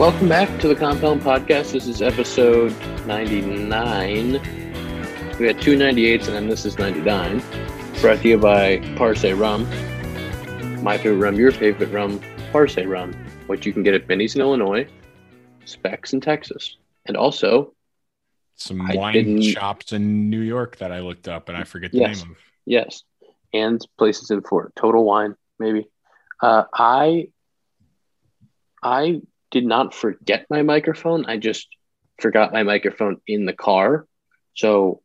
Welcome back to the Compound Podcast. This is episode 99. We had two 98s and then this is 99. Brought to you by Parce Rum. My favorite rum, your favorite rum, Parce Rum, which you can get at Binny's in Illinois, Specs in Texas. And also, some I wine shops in New York that I looked up and I forget the Yes. name of. yes, and places in Florida. Total Wine, maybe. Uh, I I did not forget my microphone. I just forgot my microphone in the car. So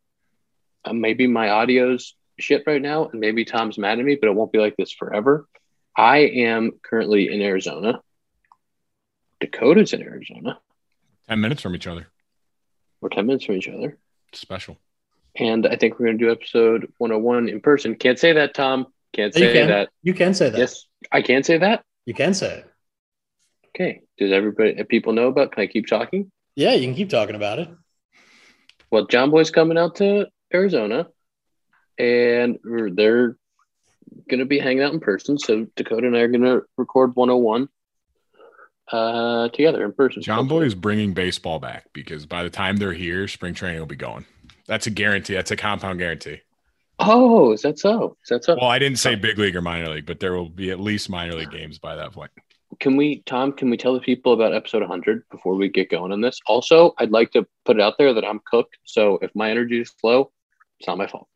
uh, maybe my audio's shit right now, and maybe Tom's mad at me, but it won't be like this forever. I am currently in Arizona. Dakota's in Arizona. 10 minutes from each other. We're 10 minutes from each other. Special. And I think we're going to do episode 101 in person. Can't say that, Tom. Can't You say can. that. You can say that. Yes, I can say that. You can say it. Okay. Does everybody, if people know about? Can I keep talking? Yeah, you can keep talking about it. Well, John Boy's coming out to Arizona, and they're going to be hanging out in person. So Dakota and I are going to record 101 uh, together in person. John Boy is bringing baseball back because by the time they're here, spring training will be going. That's a guarantee. That's a compound guarantee. Oh, is that so? Is that so? Well, I didn't say big league or minor league, but there will be at least minor league games by that point. Can we, Tom? Can we tell the people about episode 100 before we get going on this? Also, I'd like to put it out there that I'm cooked. So if my energy is low, it's not my fault.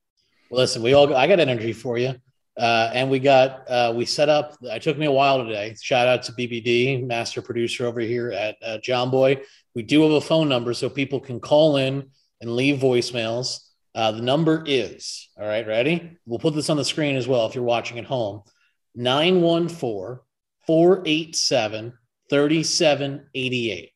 Well, listen, we all I got energy for you. Uh, and we got uh, we set up. It took me a while today. Shout out to BBD, master producer over here at uh, John Boy. We do have a phone number so people can call in and leave voicemails. Uh, the number is all right. Ready? We'll put this on the screen as well if you're watching at home. 914 487 3788.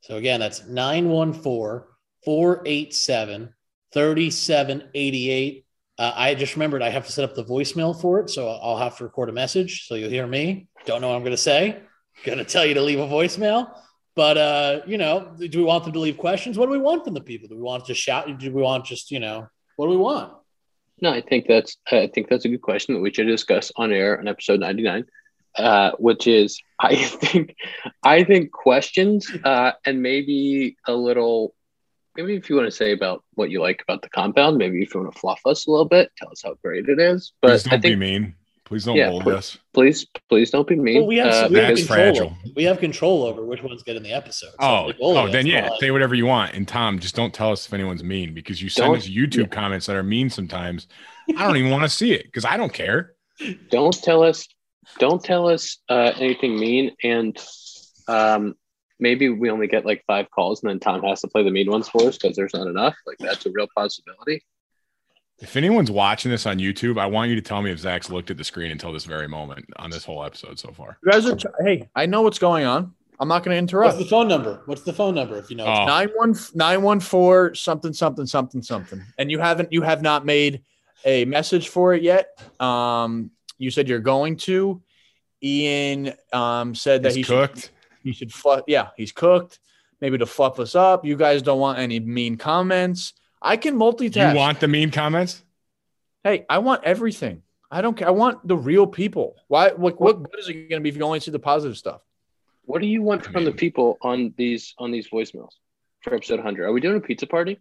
So again, that's 914 487 3788. Uh, I just remembered I have to set up the voicemail for it. So I'll have to record a message. So you'll hear me. Don't know what I'm going to say. Going to tell you to leave a voicemail. But, uh, you know, do we want them to leave questions? What do we want from the people? Do we want to shout? Do we want just, you know, what do we want? No, I think that's I think that's a good question that we should discuss on air on episode 99. Uh, which is I think I think questions uh, and maybe a little maybe if you want to say about what you like about the compound, maybe if you want to fluff us a little bit, tell us how great it is. But Please don't I think be mean. Please don't Yeah, bully us. please please don't be mean. Well, we have, uh, we have That's control. fragile. Over, we have control over which ones get in the episode. So Oh, like, bully oh, then yeah, not say whatever you want. And Tom, just don't tell us if anyone's mean because you send Don't- us YouTube comments that are mean sometimes. I don't even want to see it because I don't care. don't tell us don't tell us uh, anything mean and um, maybe we only get like five calls and then tom has to play the mean ones for us because there's not enough like that's a real possibility If anyone's watching this on YouTube, I want you to tell me if Zach's looked at the screen until this very moment on this whole episode so far. You guys are. T- hey, I know what's going on. I'm not going to interrupt What's interrupt. the phone number? What's the phone number? If you know, Oh. Nine one nine one four something something something something, and you haven't you have not made a message for it yet. Um, you said you're going to. Ian um said that He's he cooked. should he should fluff. Yeah, he's cooked. Maybe to fluff us up. You guys don't want any mean comments. I can multitask. You want the mean comments? Hey, I want everything. I don't care. I want the real people. Why? Like, what good is it going to be if you only see the positive stuff? what do you want from the people on these on these voicemails for episode 100 are we doing a pizza party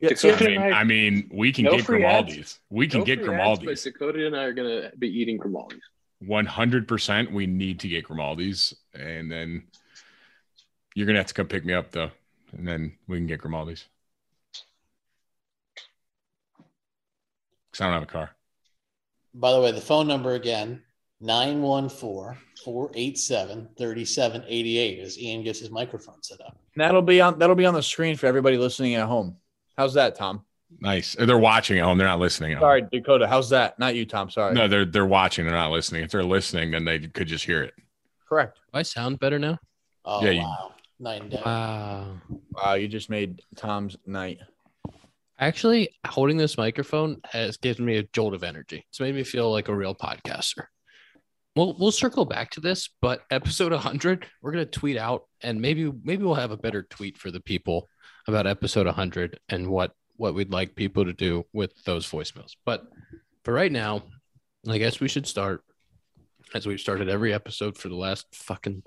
Yeah, Dakota- I mean, I mean, we can No get free ads. Grimaldi's. We can No get free ads, but Grimaldi's. dakota and i are gonna be eating grimaldi's One hundred percent. We need to get Grimaldi's, and then you're gonna have to come pick me up though, and then we can get Grimaldi's. Cause I don't have a car. by the way, the phone number again 914 487 3788 as Ian gets his microphone set up. That'll be on that'll be on the screen for everybody listening at home. How's that, Tom? Nice. They're watching at home. They're not listening. At home. Sorry, Dakota. How's that? Not you, Tom. Sorry. No, they're they're watching. They're not listening. If they're listening, then they could just hear it. Correct. Do I sound better now? Oh, Yeah, you- wow. Night and day. Wow. Wow, you just made Tom's night. Actually, holding this microphone has given me a jolt of energy. It's made me feel like a real podcaster. We'll we'll circle back to this, but episode 100, we're gonna tweet out, and maybe maybe we'll have a better tweet for the people about episode 100 and what what we'd like people to do with those voicemails. But for right now, I guess we should start as we've started every episode for the last fucking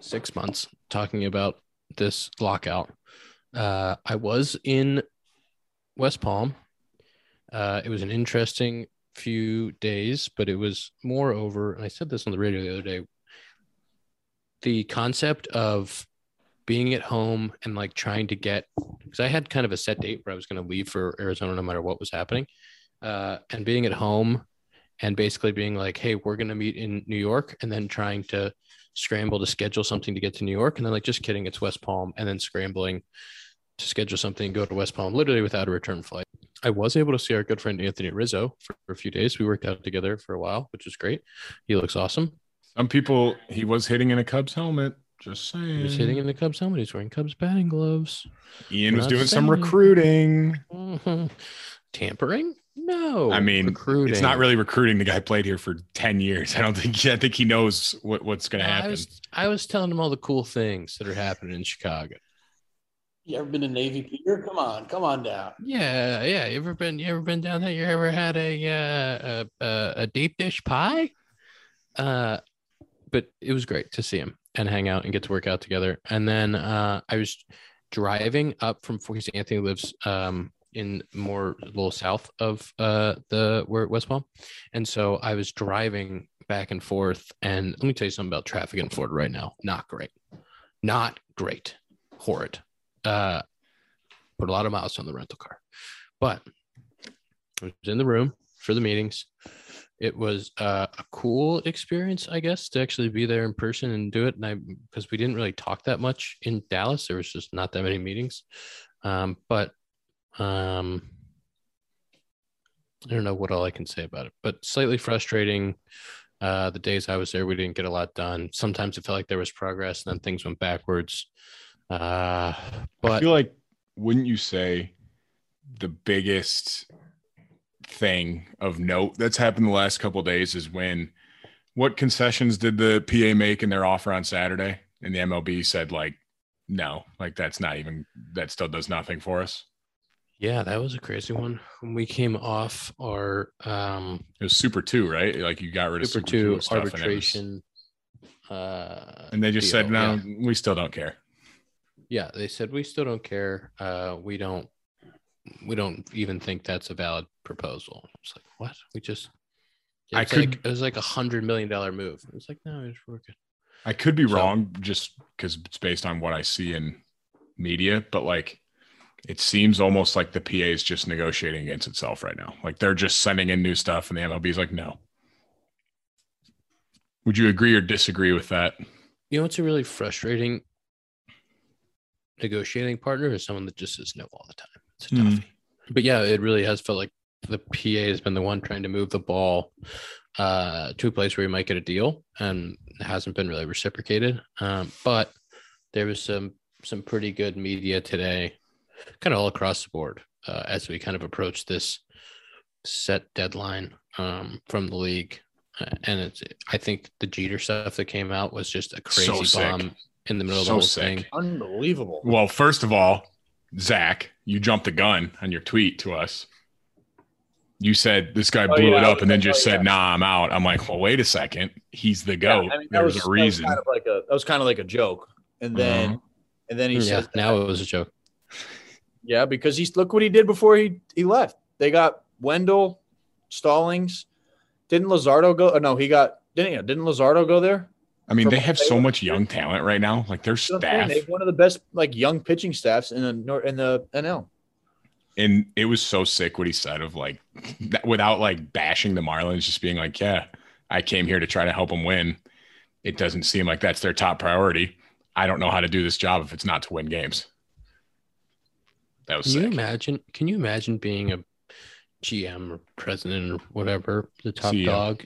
six months talking about this lockout. Uh, I was in West Palm. Uh, it was an interesting few days, but it was moreover, and I said this on the radio the other day. The concept of being at home and like trying to get because I had kind of a set date where I was going to leave for Arizona no matter what was happening, uh, and being at home and basically being like, "Hey, we're going to meet in New York," and then trying to scramble to schedule something to get to New York, and then like just kidding, it's West Palm, and then scrambling to schedule something and go to West Palm literally without a return flight. I was able to see our good friend Anthony Rizzo for, for a few days. We worked out together for a while, which is great. He looks awesome. Some people he was hitting in a Cubs helmet. Just saying. He was hitting in the Cubs helmet. He's wearing Cubs batting gloves. Ian was Not doing some saying. recruiting. Mhm. Tampering? No. I mean, recruiting. it's not really recruiting. The guy played here for ten years. I don't think. I think he knows what, what's going to I happen. was, I was telling him all the cool things that are happening in Chicago. You ever been to Navy Pier? Come on, come on down. Yeah, yeah. You ever been? You ever been down there? You ever had a uh, a, a, a deep dish pie? Uh, but it was great to see him and hang out and get to work out together. And then uh, I was driving up from because Anthony lives um in more a little south of uh the where West Palm, and so I was driving back and forth. And let me tell you something about traffic in Florida right now. Not great. Not great. Horrid. Uh, put a lot of miles on the rental car. But I was in the room for the meetings. It was uh, a cool experience, I guess, to actually be there in person and do it. And I, because we didn't really talk that much in Dallas, there was just not that many meetings. Um, but um, I don't know what all I can say about it, but slightly frustrating. Uh, the days I was there, we didn't get a lot done. Sometimes it felt like there was progress, and then things went backwards. Uh, but I feel like, wouldn't you say, the biggest thing of note that's happened the last couple of days is when what concessions did the PA make in their offer on Saturday? And the MLB said like, no, like that's not even that still does nothing for us. Yeah, that was a crazy one. When we came off our um It was Super Two, right? Like you got rid of Super Super, Two Two stuff, and was- arbitration, uh, and they just deal, said, no, yeah. we still don't care. Yeah, they said we still don't care. Uh, we don't, we don't even think that's a valid proposal. It's like what? We just, I could- like, it was like a hundred million dollar move. It's like no, it's we're. I could be So- wrong just because it's based on what I see in media, but like it seems almost like the PA is just negotiating against itself right now. Like they're just sending in new stuff, and the MLB is like, no. Would you agree or disagree with that? You know, it's a really frustrating negotiating partner is someone that just says no all the time. It's a Hmm. toughie. But yeah, it really has felt like the PA has been the one trying to move the ball uh, to a place where we might get a deal, and it hasn't been really reciprocated. Um, but there was some some pretty good media today, kind of all across the board, uh, as we kind of approach this set deadline um, from the league. Uh, and it's, I think the Jeter stuff that came out was just a crazy So bomb in the middle of the whole sick. thing. Unbelievable. Well, first of all, Zach, you jumped the gun on your tweet to us. You said this guy Oh, blew yeah, it up and then was- just oh, said, yeah. "Nah, I'm out." I'm like, "Well, wait a second. He's the goat. I mean, that There's was, a reason." That was kind of like a that was kind of like a joke, and then Uh-huh. and then he Yeah, said, now it was a joke. yeah, because he's look what he did before he he left. They got Wendell, Stallings. Didn't Luzardo go? Oh, no, he got didn't he? Didn't Luzardo go there? I mean, they have they so much young talent right now. Like their You know what I'm saying? staff, They have one of the best like young pitching staffs in the nor- in the NL. And it was so sick what he said of like that- without like bashing the Marlins, just being like, "Yeah, I came here to try to help them win. It doesn't seem like that's their top priority. I don't know how to do this job if it's not to win games. That was Can you imagine? Can you imagine being a GM or president or whatever, the top CEO. dog,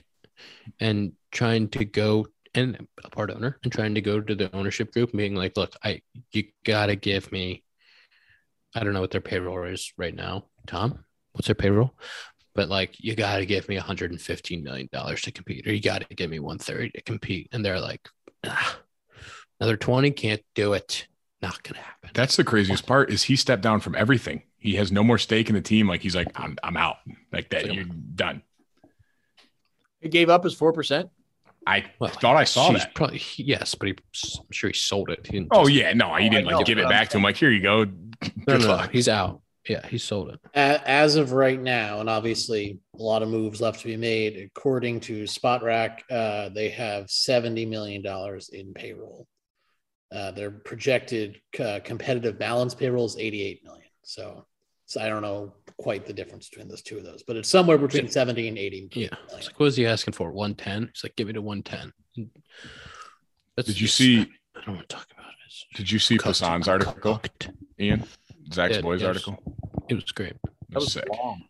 and trying to go and a part owner and trying to go to the ownership group, and being like, "Look, I you gotta give me, I don't know what their payroll is right now, Tom. What's their payroll? But like, you gotta give me 115 million dollars to compete, or you gotta give me 130 to compete." And they're like, ah, "Another 20 can't do it. Not gonna happen." That's the craziest part is he stepped down from everything. He has no more stake in the team. Like he's like, I'm I'm out. Like that, Like, you're done. He gave up his four percent. I Well, thought I saw that. Probably yes, but he, I'm sure he sold it. He didn't Oh just- yeah, no, he I didn't know, like give it back to him. Like here you go. no, Good no, no, luck. he's out. Yeah, he sold it. As of right now, and obviously a lot of moves left to be made. According to Spotrac, uh, they have seventy million dollars in payroll. Uh, their projected uh, competitive balance payroll is eighty-eight million. So, so I don't know quite the difference between those two of those, but it's somewhere between seventy and eighty. Yeah. It's like, what was he asking for? 110? He's like, give me to 110. That's Did you just- see? I don't want to talk about it. It's Did you see cooked- Passan's article, cooked. Ian? Zach's Yeah, boys yes. article. It was great. That That was was sick. long.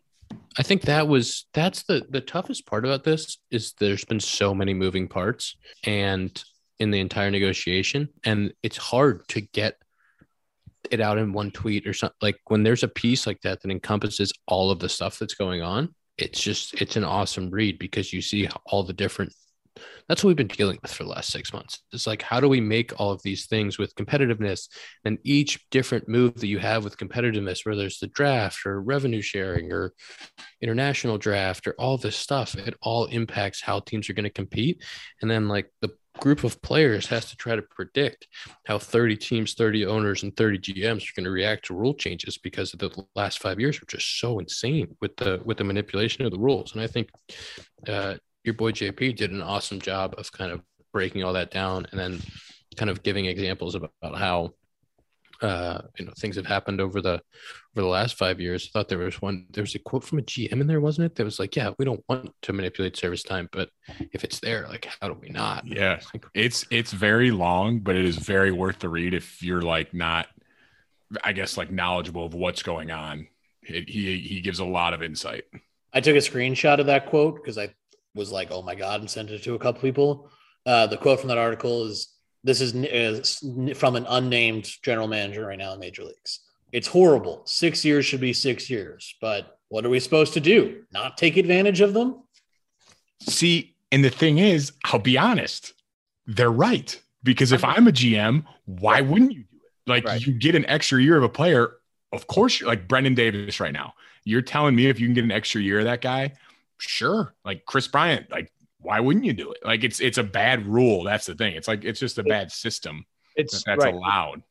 I think that was that's the the toughest part about this is there's been so many moving parts and in the entire negotiation and it's hard to get it out in one tweet or something. Like when there's a piece like that that encompasses all of the stuff that's going on it's just it's an awesome read because you see all the different that's what we've been dealing with for the last six months. It's like how do we make all of these things with competitiveness and each different move that you have with competitiveness whether it's the draft or revenue sharing or international draft or all this stuff it all impacts how teams are going to compete. And then like the group of players has to try to predict how 30 teams 30 owners and 30 gms are going to react to rule changes because of the last five years were just so insane with the with the manipulation of the rules. And i think uh, your boy jp did an awesome job of kind of breaking all that down and then kind of giving examples about, about how uh, you know things have happened over the over the last five years. I thought there was one. There was a quote from a GM in there, wasn't it? That was like, "Yeah, we don't want to manipulate service time, but if it's there, like, how do we not?" Yeah. Like, It's it's very long, but it is very worth the read if you're like not, I guess, like knowledgeable of what's going on. It, he he gives a lot of insight. I took a screenshot of that quote because I was like, "Oh my god!" and sent it to a couple people. Uh, the quote from that article is: "This is, is uh, from an unnamed general manager right now in major leagues. It's horrible. Six years should be six years, but what are we supposed to do? Not take advantage of them? See, and the thing is, I'll be honest, they're right. Because if I'm a GM, why wouldn't you do it? Like Right. you get an extra year of a player, of course you're like Brennen Davis right now. You're telling me if you can get an extra year of that guy, sure. Like Kris Bryant, like why wouldn't you do it? Like it's it's a bad rule. That's the thing. It's like it's just a bad system that It's that's right. allowed.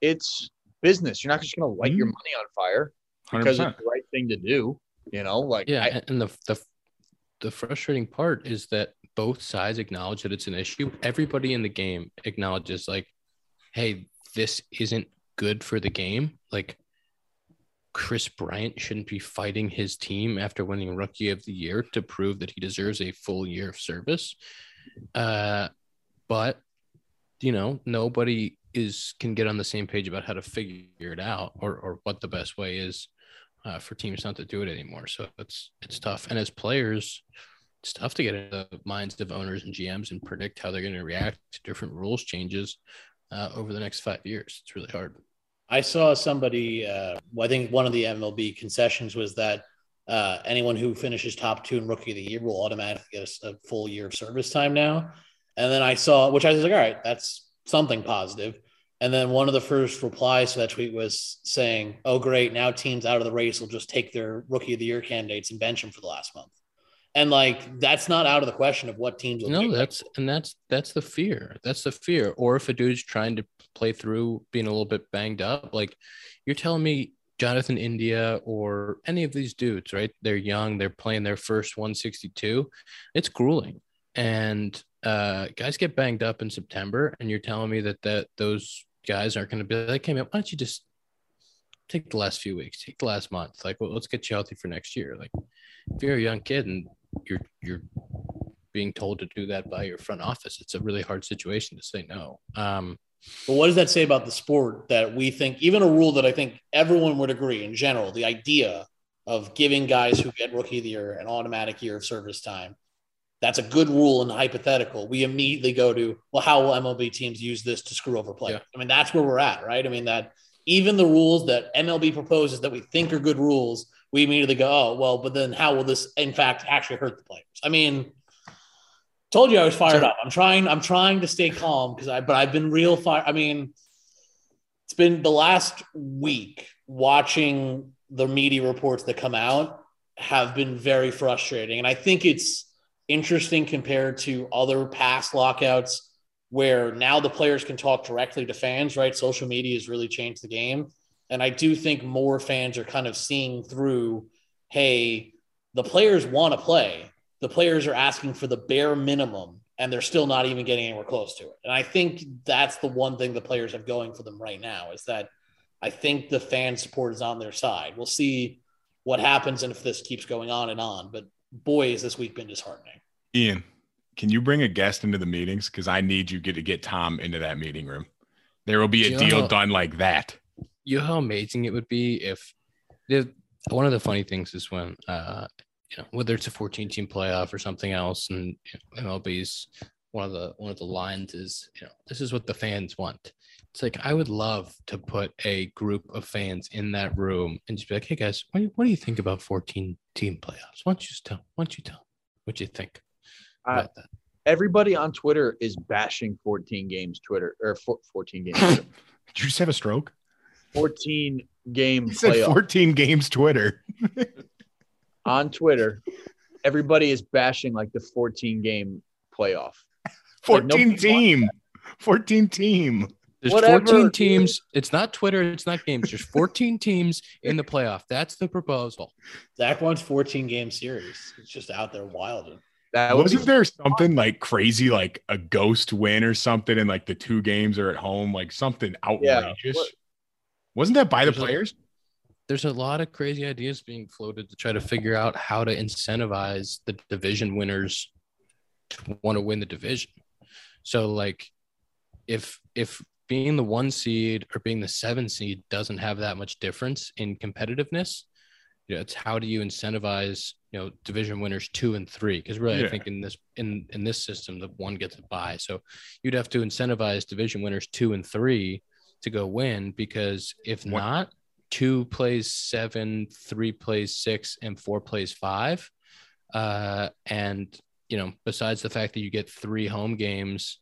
It's business. You're not just going to light your mm-hmm. money on fire because 100%. it's the right thing to do. You know, like yeah, I- and the the the frustrating part is that both sides acknowledge that it's an issue. Everybody in the game acknowledges, like, "Hey, this isn't good for the game." Like, Kris Bryant shouldn't be fighting his team after winning Rookie of the Year to prove that he deserves a full year of service. Uh, but you know, nobody is can get on the same page about how to figure it out or or what the best way is uh, for teams not to do it anymore. So it's it's tough. And as players, it's tough to get into the minds of owners and GMs and predict how they're going to react to different rules changes uh, over the next five years. It's really hard. I saw somebody. Uh, well, I think one of the MLB concessions was that uh, anyone who finishes top two in Rookie of the Year will automatically get a, a full year of service time now. And then I saw, which I was like, all right, that's something positive. And then one of the first replies to that tweet was saying, "Oh, great! Now teams out of the race will just take their Rookie of the Year candidates and bench them for the last month." And like that's not out of the question of what teams will No, do. that's and that's that's the fear. That's the fear. Or if a dude's trying to play through being a little bit banged up, like you're telling me Jonathan India or any of these dudes, right? They're young, they're playing their first 162. It's grueling. And uh guys get banged up in September, and you're telling me that that those guys aren't going to be like, hey man, why don't you just take the last few weeks, take the last month, like well, let's get you healthy for next year. Like if you're a young kid and you're you're being told to do that by your front office. It's a really hard situation to say no. Um, But what does that say about the sport that we think, even a rule that I think everyone would agree in general, the idea of giving guys who get rookie of the year an automatic year of service time? That's a good rule and hypothetical. We immediately go to, well, how will MLB teams use this to screw over players? I mean, that's where we're at, right? I mean, that even the rules that MLB proposes that we think are good rules, we immediately go, oh, well, but then how will this, in fact, actually hurt the players? I mean, told you I was fired up. I'm trying, I'm trying to stay calm because I, but I've been real fire. I mean, it's been the last week watching the media reports that come out have been very frustrating. And I think it's interesting compared to other past lockouts where now the players can talk directly to fans, right? Social media has really changed the game. And I do think more fans are kind of seeing through, hey, the players want to play. The players are asking for the bare minimum and they're still not even getting anywhere close to it. And I think that's the one thing the players have going for them right now is that I think the fan support is on their side. We'll see what happens and if this keeps going on and on. But boy, has this week been disheartening. Ian, can you bring a guest into the meetings? Because I need you to get Tom into that meeting room. There will be a Yeah. deal done like that. you know how amazing it would be if the, one of the funny things is when uh you know whether it's a 14 team playoff or something else and you know, MLB's one of the one of the lines is you know this is what the fans want it's like I would love to put a group of fans in that room and just be like hey guys what do you, what do you think about 14 team playoffs why don't you just tell why don't you tell what you think I- about that Everybody on Twitter is bashing 14 games Twitter or four- 14 games. Twitter. Did you just have a stroke? 14 game He said 14 games Twitter. on Twitter. Everybody is bashing like the 14 game playoff. 14 nobody wants team. 14 team. There's Whatever, 14 teams. It's not Twitter. It's not games. There's 14 teams in the playoff. That's the proposal. Zach wants 14 game series. It's just out there wilding. That Wasn't be- there something like crazy, like a ghost win or something, and like the two games are at home, like something outrageous? What- Wasn't that by the There's a- players? There's a lot of crazy ideas being floated to try to figure out how to incentivize the division winners to want to win the division. So, like, if if being the one seed or being the seven seed doesn't have that much difference in competitiveness, you know, it's how do you incentivize you know division winners two and three? Because really, Yeah. I think in this in in this system, the one gets a bye. So you'd have to incentivize division winners two and three to go win because if What- not, two plays seven, three plays six, and four plays five. Uh, and you know, besides the fact that you get three home games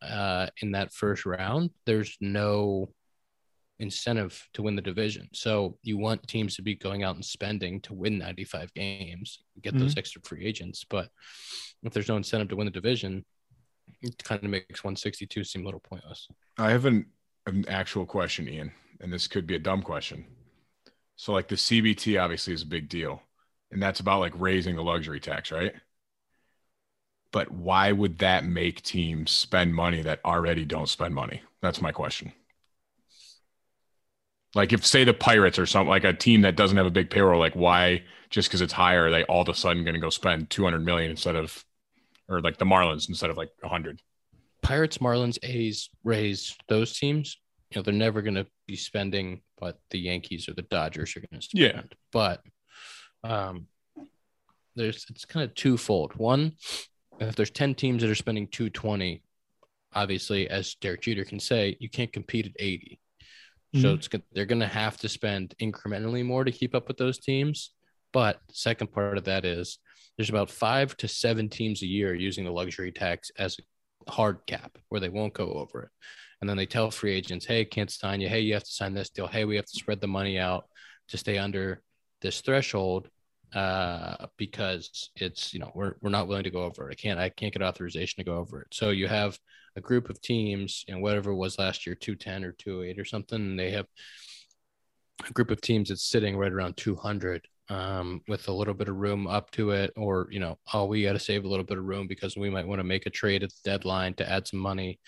uh, in that first round, there's no incentive to win the division. So you want teams to be going out and spending to win 95 games, get those extra free agents. But if there's no incentive to win the division, it kind of makes 162 seem a little pointless. I have an, an actual question, Ian, and this could be a dumb question. So, like the CBT obviously is a big deal, and that's about like raising the luxury tax, right? But why would that make teams spend money that already don't spend money? That's my question. Like, if say the Pirates or something like a team that doesn't have a big payroll, like why just because it's higher, they all of a sudden going to go spend 200 million instead of, or like the Marlins instead of like 100? Pirates, Marlins, A's, Rays, those teams, you know, they're never going to be spending what the Yankees or the Dodgers are going to spend. Yeah. But um, there's it's kind of twofold. One, if there's 10 teams that are spending 220, obviously, as Derek Jeter can say, you can't compete at 80. So it's they're going to have to spend incrementally more to keep up with those teams. But the second part of that is there's about five to seven teams a year using the luxury tax as a hard cap where they won't go over it. And then they tell free agents, hey, can't sign you. Hey, you have to sign this deal. Hey, we have to spread the money out to stay under this threshold uh, because it's, you know, we're, we're not willing to go over it. I can't, I can't get authorization to go over it. So you have a group of teams, know, whatever it was last year, 210 or 208 or something. And they have a group of teams that's sitting right around 200 um, with a little bit of room up to it, or you know, oh, we got to save a little bit of room because we might want to make a trade at the deadline to add some money.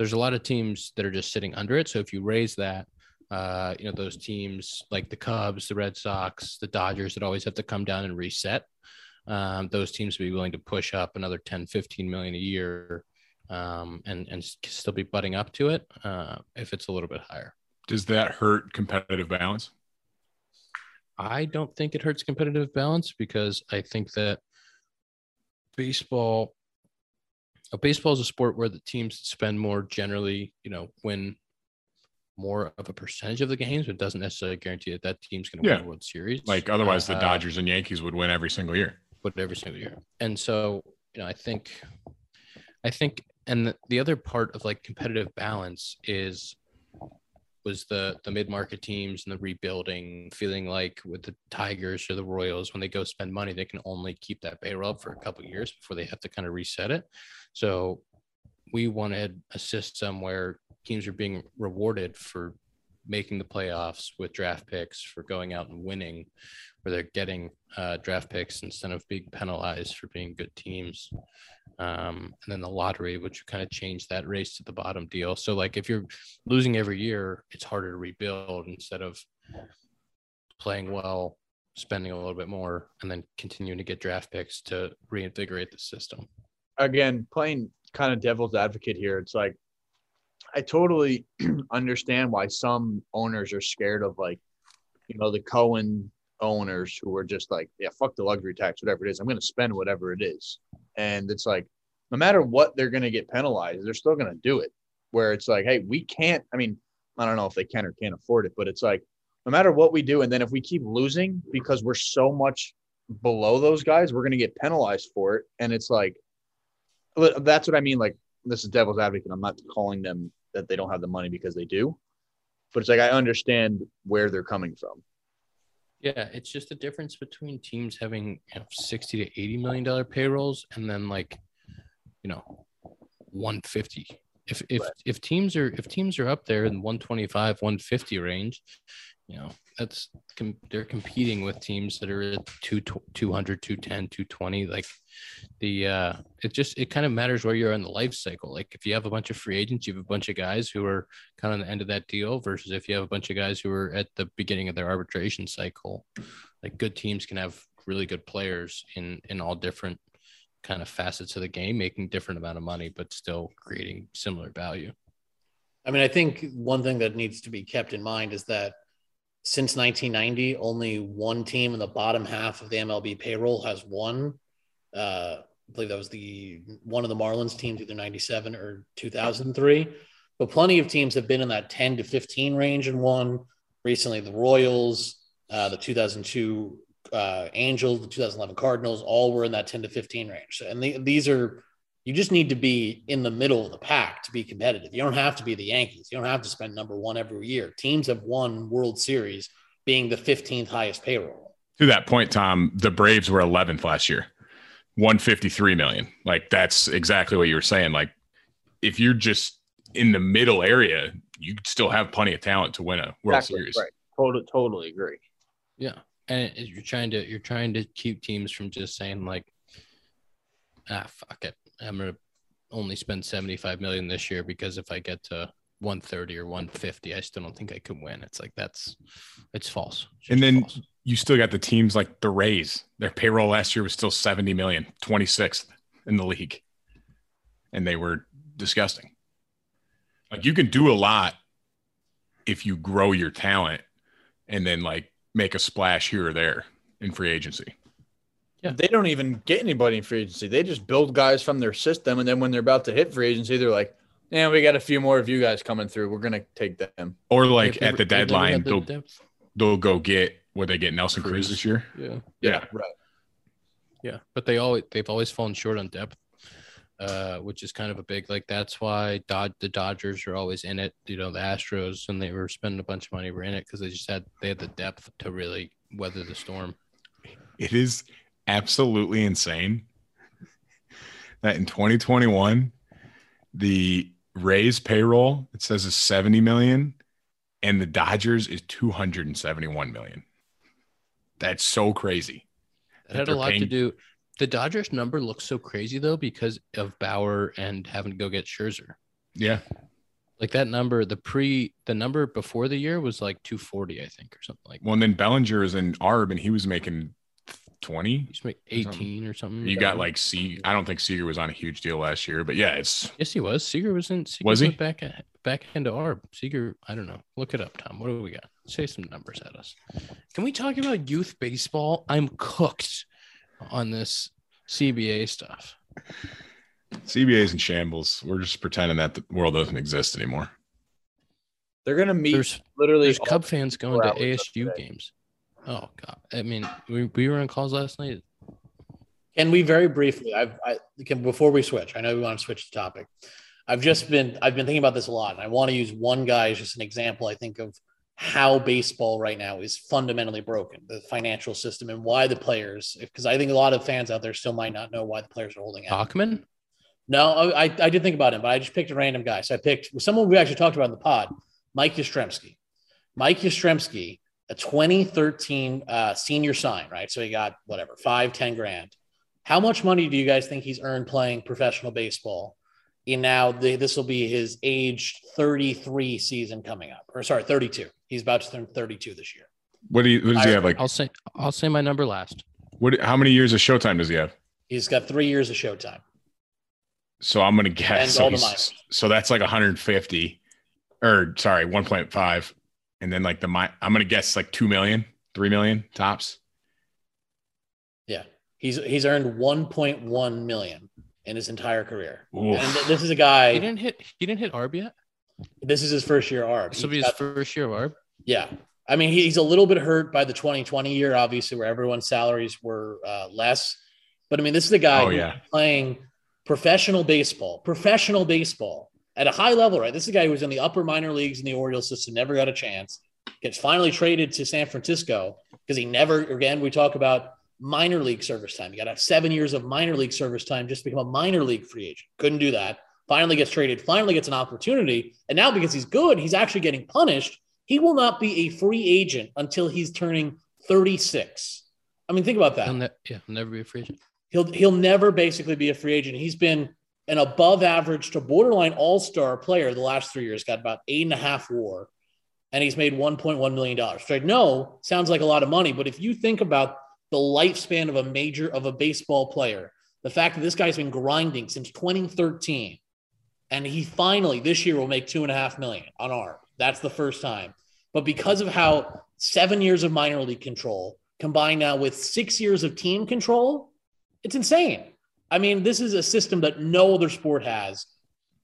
There's a lot of teams that are just sitting under it. So if you raise that, uh, you know, those teams like the Cubs, the Red Sox, the Dodgers that always have to come down and reset. um, those teams would be willing to push up another 10, 15 million a year um, and, and still be butting up to it uh, if it's a little bit higher. Does that hurt competitive balance? I don't think it hurts competitive balance because I think that baseball, baseball is a sport where the teams spend more generally, you know, win more of a percentage of the games, but doesn't necessarily guarantee that that team's going to Yeah. win a World Series. Like otherwise, the Uh, Dodgers and Yankees would win every single year. but every single year. And so, you know, I think, I think, and the, the other part of like competitive balance is was the the mid market teams and the rebuilding, feeling like with the Tigers or the Royals, when they go spend money, they can only keep that payroll up for a couple years before they have to kind of reset it. So we wanted a system where teams are being rewarded for making the playoffs with draft picks, for going out and winning, where they're getting uh, draft picks instead of being penalized for being good teams. Um, and then the lottery, which kind of changed that race to the bottom deal. So, like, if you're losing every year, it's harder to rebuild instead of playing well, spending a little bit more, and then continuing to get draft picks to reinvigorate the system. again, playing kind of devil's advocate here, it's like I totally understand why some owners are scared of like, you know, the Cohen owners who are just like, yeah, fuck the luxury tax, whatever it is. I'm going to spend whatever it is. And it's like, no matter what they're going to get penalized, they're still going to do it. Where it's like, hey, we can't, I mean, I don't know if they can or can't afford it, but it's like, no matter what we do, and then if we keep losing because we're so much below those guys, we're going to get penalized for it. And it's like, that's what I mean. Like this is devil's advocate. I'm not calling them that they don't have the money because they do, but it's like I understand where they're coming from. Yeah, it's just the difference between teams having you know, 60 to 80 million dollar payrolls and then like, you know, 150. If if Right. if teams are if teams are up there in 125, 150 range, you know, that's com- they're competing with teams that are at 2 200, 210, 220 like the uh it just it kind of matters where you're in the life cycle. Like if you have a bunch of free agents, you have a bunch of guys who are kind of on the end of that deal versus if you have a bunch of guys who are at the beginning of their arbitration cycle like good teams can have really good players in in all different kind of facets of the game making different amount of money but still creating similar value I mean, I think one thing that needs to be kept in mind is that since 1990, only one team in the bottom half of the MLB payroll has won. Uh, I believe that was the one of the Marlins teams, either 97 or 2003. But plenty of teams have been in that 10 to 15 range and won. Recently, the Royals, uh, the 2002 uh, Angels, the 2011 Cardinals, all were in that 10 to 15 range. And the, these are you just need to be in the middle of the pack to be competitive. You don't have to be the Yankees. You don't have to spend number one every year. Teams have won World Series being the 15th highest payroll. To that point, Tom, the Braves were 11th last year, 153 million. Like that's exactly what you were saying. Like if you're just in the middle area, you still have plenty of talent to win a World Exactly, Series. Right. Totally, totally agree. yeah and you're trying to you're trying to keep teams from just saying like ah fuck it i'm gonna only spend 75 million this year because if i get to 130 or 150 i still don't think i can win it's like that's it's false It's And then false. you still got the teams like the Rays. Their payroll last year was still 70 million, 26th in the league. And they were disgusting. Like you can do a lot if you grow your talent and then like make a splash here or there in free agency. Yeah. They don't even get anybody in free agency. They just build guys from their system, and then when they're about to hit free agency, they're like, "Yeah, we got a few more of you guys coming through. We're gonna take them." Or like They've at the never- they've never deadline, had the they'll, depth. they'll go get where they get Nelson Cruz Cruz. this year. yeah Yeah. right. Yeah, but they always they've always fallen short on depth, uh, which is kind of a big like that's why Dod- the Dodgers are always in it. You know, the Astros and they were spending a bunch of money were in it because they just had they had the depth to really weather the storm. It is absolutely insane that in 2021, the Rays payroll it says is 70 million and the Dodgers is 271 million. That's so crazy. That had a lot to do. The Dodgers number looks so crazy though because of Bauer and having to go get Scherzer. Yeah. Like that number, the pre the number before the year was like 240, I think, or something like. Well, and then Bellinger is in ARB and he was making 20. You should make 18 or something. You got like C. I don't think Seager was on a huge deal last year, but yeah, it's Yes, he was. Seager was in. Seager Was he? went back back into ARB. Seager, I don't know. Look it up, Tom. What do we got? Say some numbers at us. Can we talk about youth baseball? I'm cooked on this CBA stuff. CBA's in shambles. We're just pretending that the world doesn't exist anymore. They're gonna meet There's literally. there's Cub fans going to hours of ASU today. games. Oh God! I mean, we, we were on calls last night. Can we very briefly? I've I can before we switch. I know we want to switch the topic. I've just been I've been thinking about this a lot, and I want to use one guy as just an example. I think of how baseball right now is fundamentally broken, the financial system, and why the players. Because I think a lot of fans out there still might not know why the players are holding out. Bachman. No, I, I- I did think about him, but I just picked a random guy. So I picked someone we actually talked about in the pod, Mike Yastrzemski. Mike Yastrzemski, a 2013 uh, senior sign, right? So he got whatever, five, 10 grand. How much money do you guys think he's earned playing professional baseball? And now, this will be his age 33 season coming up, or sorry, 32. He's about to turn 32 this year. What do you? What does he have? Like I'll say I'll say my number last. what? How many years of Showtime does he have? He's got three years of showtime. So I'm gonna guess. So, all the he's- minors. so that's like 150, or sorry, 1.5, and then like the mi- I'm gonna guess like two million, three million tops. Yeah. He's he's earned 1.1 million in his entire career. Oof. And th- this is a guy. He didn't hit. He didn't hit ARB yet. This is his first year ARB. So be He's his got- first year of ARB. yeah. I mean, he's a little bit hurt by the 2020 year, obviously, where everyone's salaries were uh, less. But I mean, this is a guy Oh, yeah. playing professional baseball, professional baseball at a high level, right? This is a guy who was in the upper minor leagues in the Orioles system, never got a chance, gets finally traded to San Francisco because he never, again, we talk about minor league service time. You got to have seven years of minor league service time just to become a minor league free agent. Couldn't do that. Finally gets traded, finally gets an opportunity. And now because he's good, he's actually getting punished. He will not be a free agent until he's turning 36. I mean, think about that He'll ne- yeah, he'll never be a free agent. he'll he'll never basically be a free agent. He's been an above average to borderline all star player the last three years. Got about eight and a half WAR, and he's made one point one million dollars. Right? No, sounds like a lot of money, but if you think about the lifespan of a major of a baseball player, the fact that this guy's been grinding since 2013, and he finally this year will make two and a half million on ARM. That's the first time. But because of how seven years of minor league control combined now with six years of team control, it's insane. I mean, this is a system that no other sport has.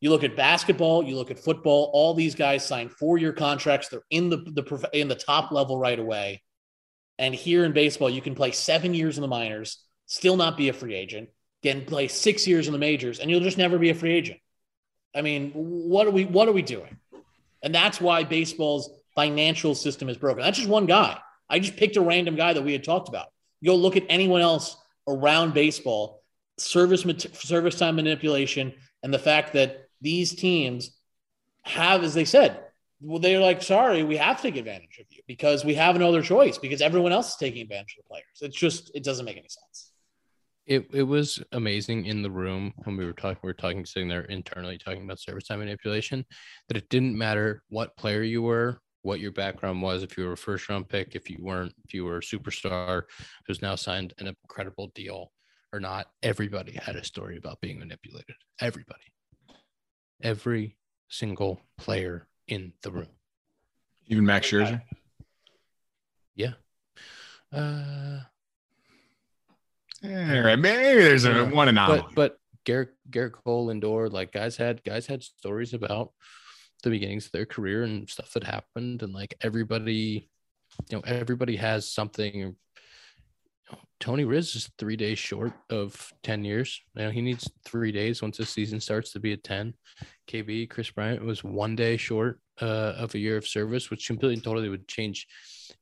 You look at basketball, you look at football. All these guys sign four-year contracts. They're in the the in the top level right away. And here in baseball, you can play seven years in the minors, still not be a free agent. Then play six years in the majors, and you'll just never be a free agent. I mean, what are we what are we doing? And that's why baseball's financial system is broken. That's just one guy. I just picked a random guy that we had talked about. Go look at anyone else around baseball, service service time manipulation, and the fact that these teams have, as they said, well, they're like, sorry, we have to take advantage of you because we have no other choice because everyone else is taking advantage of the players. It's just, it doesn't make any sense. It it was amazing in the room when we were talking. We were talking, sitting there internally talking about service time manipulation. That it didn't matter what player you were, what your background was, if you were a first round pick, if you weren't, if you were a superstar who's now signed an incredible deal or not. Everybody had a story about being manipulated. Everybody, every single player in the room. Even Max Scherzer. Yeah. Uh, All right, maybe there's a Yeah. one anomaly. but but Garrett Gerrit Cole and Lindor, like guys had guys had stories about the beginnings of their career and stuff that happened, and like everybody, you know, everybody has something. You know, Tony Riz is three days short of ten years. You know, he needs three days once the season starts to be at ten. KB Kris Bryant was one day short uh, of a year of service, which completely and totally would change.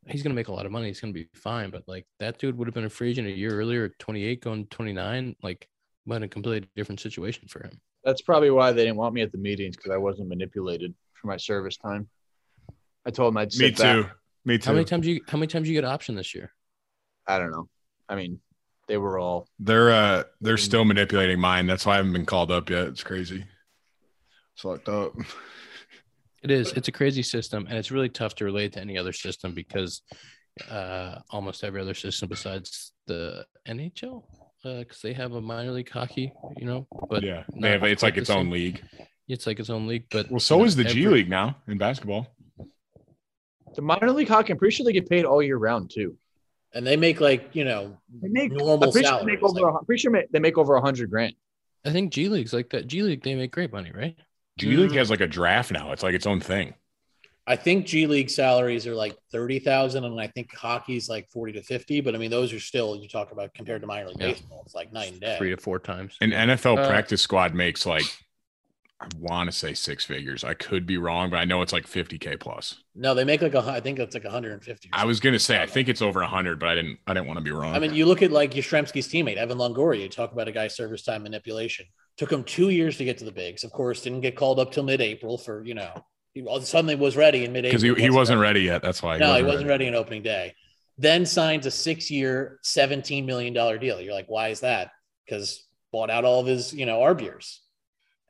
He's gonna make a lot of money. He's gonna be fine, but like that dude would have been a free agent a year earlier, 28, going 29. Like, but a completely different situation for him. That's probably why they didn't want me at the meetings because I wasn't manipulated for my service time. I told them I'd Me sit back. too. Me too. How many times you how many times you get option this year? I don't know. I mean, they were all They're uh they're still manipulating mine. That's why I haven't been called up yet. It's crazy. It's fucked up. It is. It's a crazy system, and it's really tough to relate to any other system because uh, almost every other system besides the NHL because they have a minor league hockey, you know. But yeah, they have it's like its own league. It's like its own league, but Well, so you know, is the G every- League now in basketball. The minor league hockey, I'm pretty sure they get paid all year round too. And they make like you know They make Normal I'm pretty sure they make over. like- a- pretty sure ma- they make over a hundred grand. I think G League's like that. G League they make great money, right? G League has like a draft now. It's like its own thing. I think G League salaries are like thirty thousand, and I think hockey's like forty to fifty. But I mean, those are still you talk about compared to minor league Yeah. baseball, it's like night and day. Three to four times. An NFL Uh, practice squad makes like I want to say six figures. I could be wrong, but I know it's like 50k plus. No, they make like a, I think it's like one hundred and fifty. I was gonna say I think it's over 100, but I didn't. I didn't want to be wrong. I mean, you look at like Yastrzemski's teammate Evan Longoria. You talk about a guy service time manipulation. Took him two years to get to the bigs. Of course, didn't get called up till mid-April for you know. He all- suddenly was ready in mid-April because he, he wasn't ready yet. That's why. No, he wasn't ready on opening day. Then signs a six-year, seventeen million dollar deal. You're like, why is that? Because bought out all of his, you know, arb years,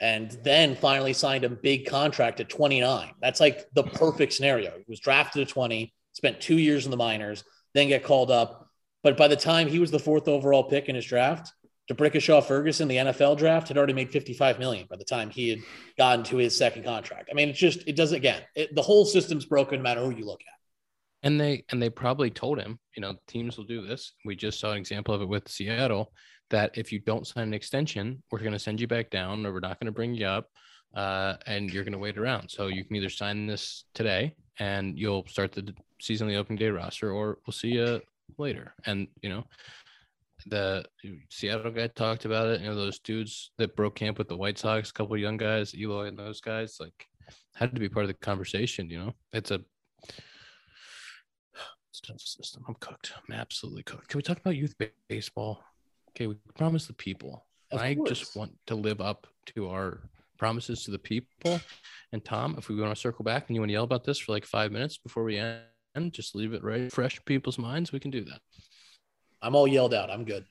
and then finally signed a big contract at 29. That's like the perfect scenario. He was drafted at 20, spent two years in the minors, then get called up. But by the time he was the fourth overall pick in his draft, D'Brickashaw Ferguson, the NFL draft, had already made 55 million by the time he had gotten to his second contract. I mean, it's just it does again. It, the whole system's broken no matter who you look at. And they and they probably told him, you know, teams will do this. We just saw an example of it with Seattle that if you don't sign an extension, we're going to send you back down, or we're not going to bring you up, uh, and you're going to wait around. So you can either sign this today, and you'll start the season on the opening day roster, or we'll see you later. And you know, the Seattle guy talked about it. You know, those dudes that broke camp with the White Sox, a couple young guys, Eloy and those guys, like had to be part of the conversation. You know, it's a it's system. I'm cooked. I'm absolutely cooked. Can we talk about youth baseball? Okay, we promised the people. Of I course. just want to live up to our promises to the people. And Tom, if we want to circle back and you want to yell about this for like five minutes before we end, just leave it right fresh in people's minds. We can do that. I'm all yelled out. I'm good.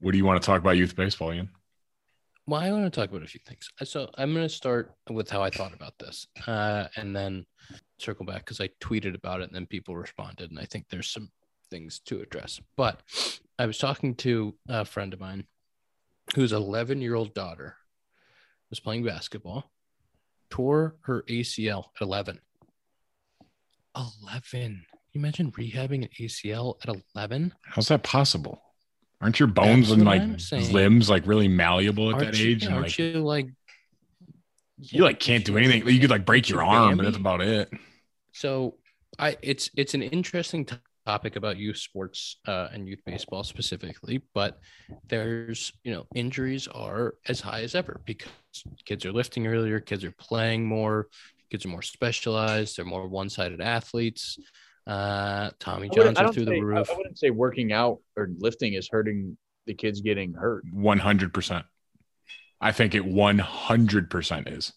What do you want to talk about youth baseball, Ian? Well, I want to talk about a few things. So I'm going to start with how I thought about this, uh, and then circle back because I tweeted about it, and then people responded, and I think there's some things to address. But I was talking to a friend of mine whose 11 year old daughter was playing basketball, tore her ACL at 11. 11. You imagine rehabbing an ACL at 11? How's that possible? Aren't your bones and like limbs like really malleable at Aren't that you, age? Aren't like, you like you like can't do anything. You could like break your arm, Bambi? but that's about it. So I it's it's an interesting topic about youth sports uh, and youth baseball specifically, but there's you know injuries are as high as ever because kids are lifting earlier, kids are playing more, kids are more specialized, they're more one-sided athletes. Uh, Tommy John's are through say- the roof. I wouldn't say working out or lifting is hurting the kids getting hurt. One hundred percent. I think it one hundred percent is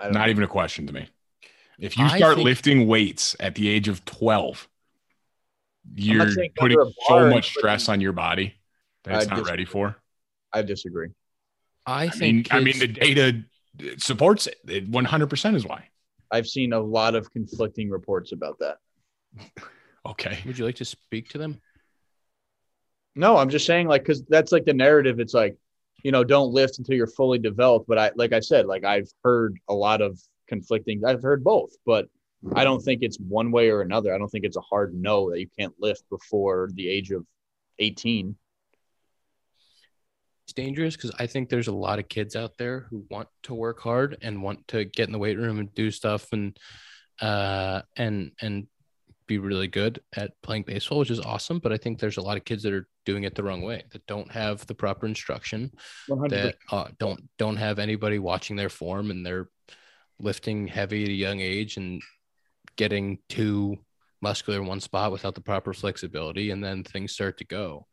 don't not even a question to me. If you start think- lifting weights at the age of twelve, you're putting to a bar so much stress on your body that it's I not disagree. ready for. I disagree. I I think mean, I mean, the data supports it. It one hundred percent is why. I've seen a lot of conflicting reports about that. Okay. would you like to speak to them? No, I'm just saying, like, because that's like the narrative. It's like, you know, don't lift until you're fully developed. But I, like I said, like I've heard a lot of conflicting. I've heard both, but I don't think it's one way or another. I don't think it's a hard no that you can't lift before the age of 18. it's dangerous because I think there's a lot of kids out there who want to work hard and want to get in the weight room and do stuff and uh and and be really good at playing baseball, which is awesome. But I think there's a lot of kids that are doing it the wrong way that don't have the proper instruction, 100. that uh, don't don't have anybody watching their form, and they're lifting heavy at a young age and getting too muscular in one spot without the proper flexibility, and then things start to go.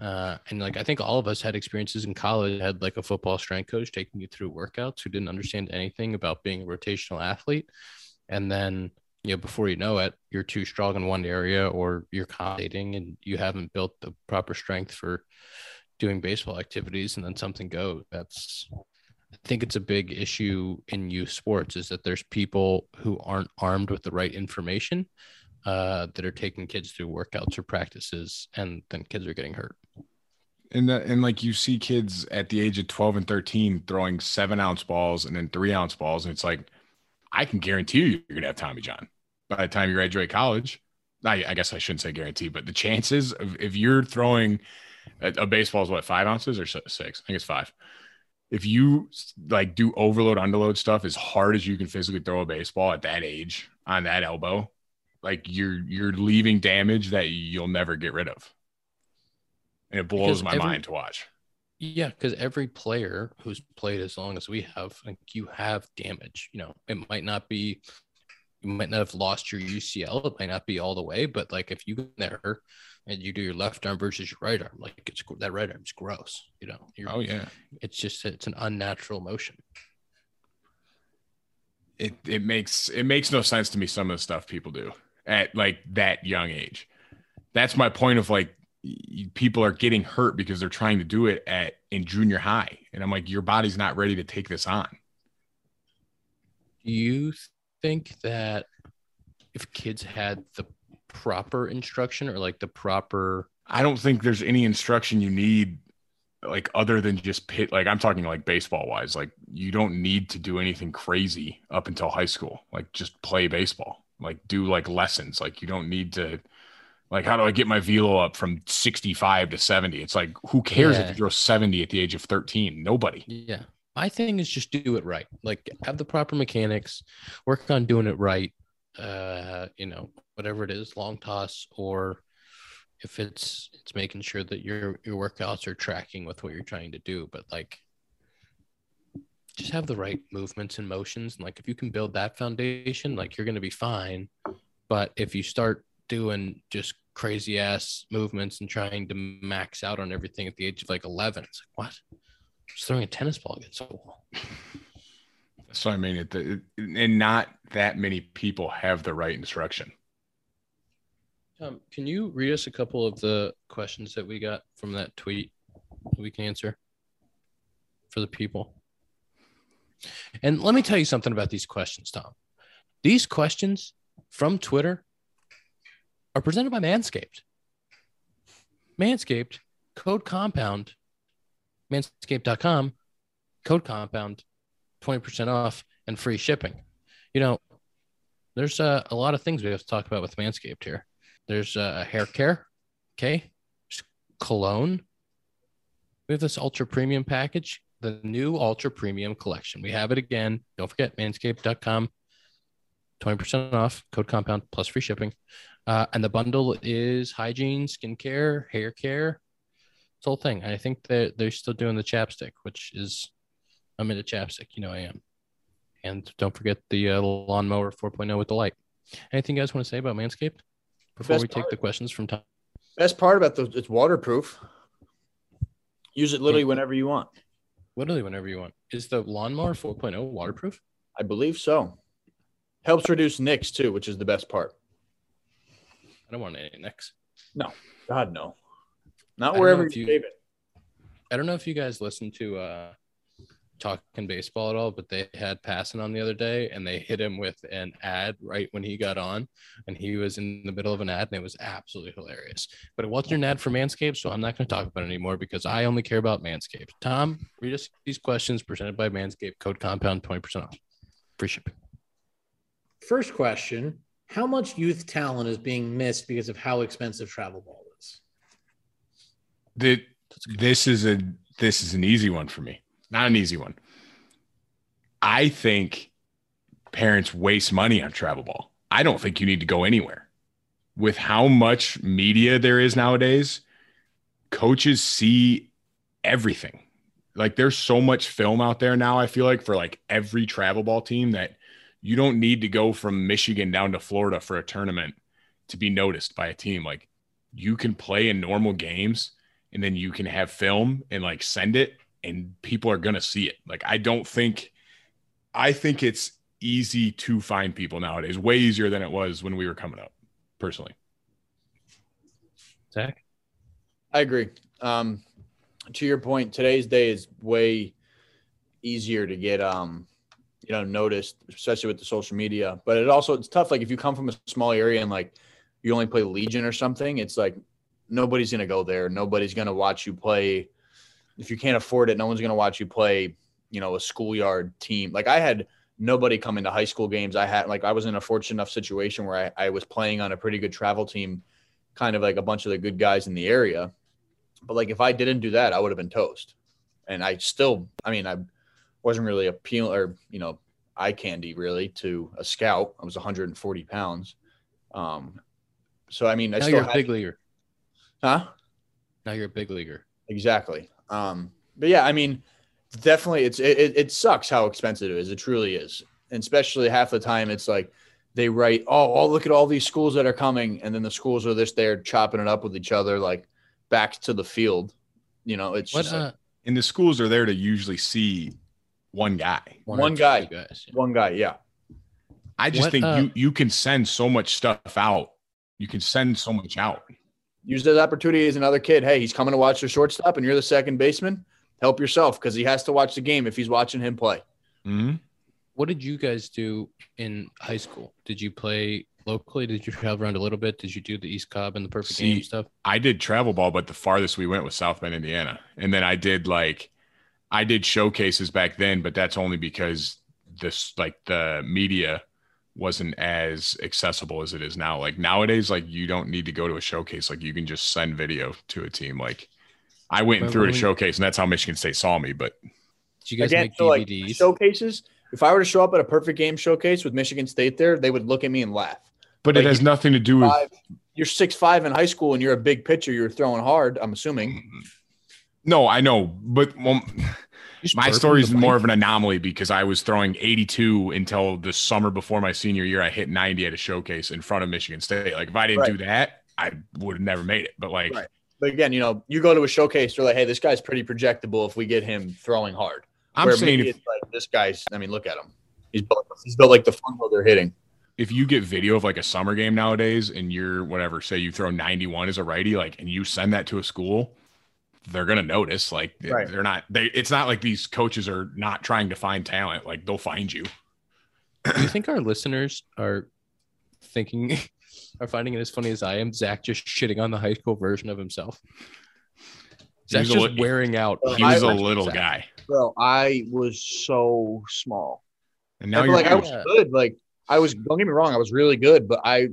Uh, and like I think all of us had experiences in college, had like a football strength coach taking you through workouts who didn't understand anything about being a rotational athlete. And then, you know, before you know it, you're too strong in one area or you're compensating and you haven't built the proper strength for doing baseball activities and then something goes. That's I think it's a big issue in youth sports is that there's people who aren't armed with the right information uh, that are taking kids through workouts or practices, and then kids are getting hurt. And and like you see kids at the age of 12 and 13 throwing seven ounce balls and then three ounce balls. And it's like, I can guarantee you you're going to have Tommy John by the time you graduate college. I, I guess I shouldn't say guarantee, but the chances of if you're throwing a, a baseball is what, five ounces or six? I think it's five. If you like do overload, underload stuff as hard as you can physically throw a baseball at that age on that elbow, like you're you're leaving damage that you'll never get rid of and it blows Because my every- mind to watch. Yeah, because every player who's played as long as we have, like you have damage. You know, it might not be, you might not have lost your UCL. It might not be all the way, but like if you get there and you do your left arm versus your right arm, like it's that right arm's gross. You know, you're, Oh yeah, it's just it's an unnatural motion. it it makes it makes no sense to me. Some of the stuff people do at like that young age. That's my point of like people are getting hurt because they're trying to do it at in junior high, and I'm like, your body's not ready to take this on. Do you think that if kids had the proper instruction or like the proper I don't think there's any instruction you need like other than just pit like I'm talking like baseball wise like you don't need to do anything crazy up until high school. Like just play baseball. Like do like lessons. Like you don't need to like how do I get my velo up from 65 to 70 it's like who cares if you throw 70 at the age of 13 nobody. Yeah. My thing is just do it right. Like have the proper mechanics, work on doing it right. Uh, you know, whatever it is, long toss or if it's it's making sure that your your workouts are tracking with what you're trying to do, but like just have the right movements and motions and like if you can build that foundation, like you're going to be fine. But if you start doing just crazy ass movements and trying to max out on everything at the age of like 11, it's like what? Just throwing a tennis ball against a wall. so I mean it, it and not that many people have the right instruction Um, can you read us a couple of the questions that we got from that tweet we can answer for the people? And let me tell you something about these questions, Tom. These questions from Twitter are presented by Manscaped. Manscaped, code compound, manscaped.com, code compound, 20% off and free shipping. You know, there's uh, a lot of things we have to talk about with Manscaped here. There's uh, hair care, okay? There's cologne. We have this ultra premium package, the new ultra premium collection. We have it again. Don't forget manscaped.com, 20% off, code compound plus free shipping. Uh, and the bundle is hygiene, skincare, hair care, whole thing. I think that they're still doing the chapstick, which is, I'm into chapstick. You know, I am. And don't forget the uh, lawnmower 4.0 with the light. Anything you guys want to say about Manscaped before Best we take the questions from Tom? Best part about the it's waterproof. Use it literally whenever you want. Literally, whenever you want. Is the lawnmower 4.0 waterproof? I believe so. Helps reduce nicks too, which is the best part. I don't want any nicks. No, God no, not I don't wherever know you if you- it. I don't know if you guys listen to uh talking baseball at all, but they had passing on the other day and they hit him with an ad right when he got on and he was in the middle of an ad and it was absolutely hilarious. But it wasn't an ad for Manscaped, so I'm not going to talk about it anymore because I only care about Manscaped. Tom, read us these questions presented by Manscaped, code compound 20% off. Free shipping. First question How much youth talent is being missed because of how expensive travel ball that this is a this is an easy one for me. Not an easy one. I think parents waste money on travel ball. I don't think you need to go anywhere. With how much media there is nowadays coaches see everything. Like there's so much film out there now i feel like for like every travel ball team that you don't need to go from michigan down to florida for a tournament to be noticed by a team. Like you can play in normal games and then you can have film and like send it and people are going to see it. Like I don't think I think it's easy to find people nowadays, way easier than it was when we were coming up, personally. Zach? I agree. Um, to your point, today's day is way easier to get um you know noticed, especially with the social media. But it also it's tough. Like if you come from a small area and like you only play Legion or something, it's like nobody's gonna go there. Nobody's gonna watch you play. If you can't afford it, no one's gonna watch you play. You know, a schoolyard team. Like I had nobody come into high school games. I had like I was in a fortunate enough situation where I, I was playing on a pretty good travel team, kind of like a bunch of the good guys in the area. But like if I didn't do that, I would have been toast. And I still, I mean, I wasn't really appealing or you know eye candy really to a scout. I was 140 pounds. Um, so I mean, I now still you're a had- big leaguer. Huh? Now you're a big leaguer. Exactly. Um, but yeah, I mean, definitely, it's it, it, it sucks how expensive it is. It truly is, and especially half the time, it's like they write, "Oh, oh, look at all these schools that are coming," and then the schools are just there chopping it up with each other, like back to the field. You know, it's What just like uh, And the schools are there to usually see one guy. or one guy. guys. yeah. one guy. Yeah, I just What, think uh, you you can send so much stuff out. You can send so much out. Use that opportunity as another kid. Hey, he's coming to watch the shortstop, and you're the second baseman. Help yourself because he has to watch the game if he's watching him play. Mhm. What did you guys do in high school? Did you play locally? Did you travel around a little bit? Did you do the East Cobb and the Perfect See, Game stuff? I did travel ball, but the farthest we went was South Bend, Indiana. And then I did like I did showcases back then, but that's only because this like the media wasn't as accessible as it is now. Like nowadays, like you don't need to go to a showcase. Like you can just send video to a team. Like I went and But threw a showcase, and that's how Michigan State saw me. But Did you guys Again, make so like DVDs? showcases. If I were to show up at a perfect game showcase with Michigan State there, they would look at me and laugh. but Like, it has nothing to do with Five, you're six five in high school and you're a big pitcher. You're throwing hard. I'm assuming. Mm-hmm. no, I know, but well, Just my story is more of an anomaly because I was throwing 82 until the summer before my senior year. I hit 90 at a showcase in front of Michigan State. Like if I didn't Right. do that, I would have never made it. But like, Right. But again, you know, you go to a showcase, you're like, hey, this guy's pretty projectable if we get him throwing hard. I'm Where saying if, like this guy's. I mean, look at him. He's built. He's built like the funnel they're hitting. if you get video of like a summer game nowadays and you're whatever, say you throw 91 as a righty, like, and you send that to a school, they're gonna notice. Like, Right. they're not. They. It's not like these coaches are not trying to find talent. Like they'll find you. Do you think our listeners are thinking, are finding it as funny as I am? Zach just shitting on the high school version of himself. He Zach's was just li- wearing out. Well, He was a I- little Zach. guy, Bro, I was so small. and Now now you're like I was Yeah. good. Like I was. Don't get me wrong. I was really good. But I,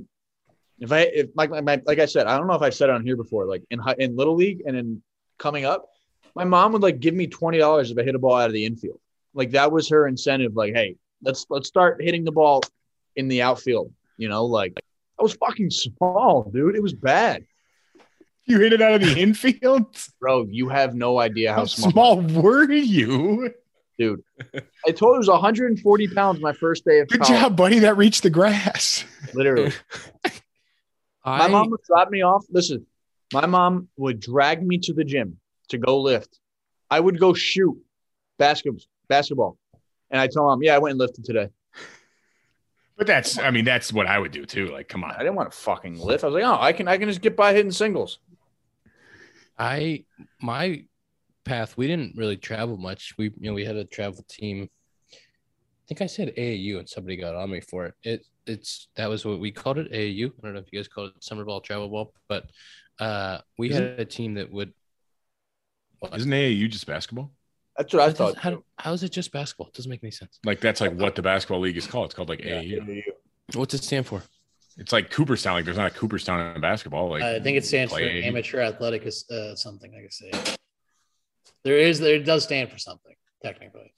if I, if like my, my like I said, I don't know if I've said it on here before. Like in in little league and in coming up, my mom would like give me twenty dollars if I hit a ball out of the infield. Like that was her incentive. Like, hey, let's let's start hitting the ball in the outfield. You know, like I was fucking small, dude. It was bad, you hit it out of the infield. bro. You have no idea how How small. small were you? dude. I told you it was 140 pounds my first day of Good college. job, buddy. That reached the grass. Literally. My mom would drop me off. Listen, my mom would drag me to the gym to go lift. I would go shoot basketball, basketball, and I tell mom, "Yeah, I went and lifted today." But that's. I mean, that's what I would do too. Like, come on. I didn't want to fucking lift. I was like, "Oh, I can, I can just get by hitting singles." I, my path, we didn't really travel much. We, you know, we had a travel team. I think I said AAU and somebody got on me for it. It, it's, that was what we called it AAU. I don't know if you guys called it summer ball, travel ball, but uh, we had a team that would. What? Isn't AAU just basketball? That's what I How thought. how, how is it just basketball? It doesn't make any sense. Like that's like what the basketball league is called. It's called like Yeah, AAU. What's it stand for? It's like Cooperstown. Like there's not a Cooperstown in basketball. Like I think it stands for AAU. amateur athletic uh, something. Like I say, there is there does stand for something technically.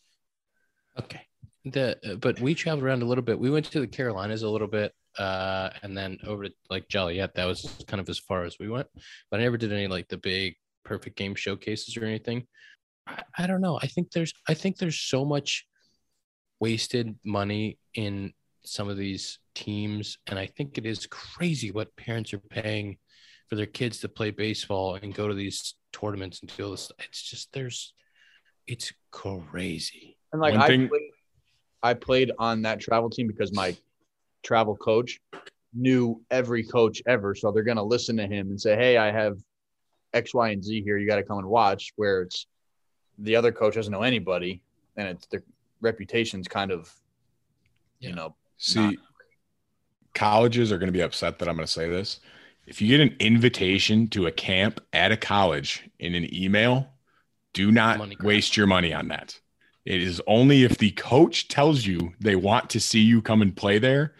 Okay. The uh, but we traveled around a little bit. We went to the Carolinas a little bit, uh, and then over to like Joliet. That was kind of as far as we went. But I never did any like the big perfect game showcases or anything. I, I don't know. I think there's I think there's so much wasted money in some of these teams, and I think it is crazy what parents are paying for their kids to play baseball and go to these tournaments and do all this. It's just there's, it's crazy. And like One I thing- played, I played on that travel team because my travel coach knew every coach ever, so they're gonna listen to him and say, "Hey, I have X, Y, and Z here. You got to come and watch." Where it's the other coach doesn't know anybody, and it's their reputation's kind of, Yeah. you know, See, Not- colleges are going to be upset that I'm going to say this. If you get an invitation to a camp at a college in an email, do not waste your money on that. It is only if the coach tells you they want to see you come and play there,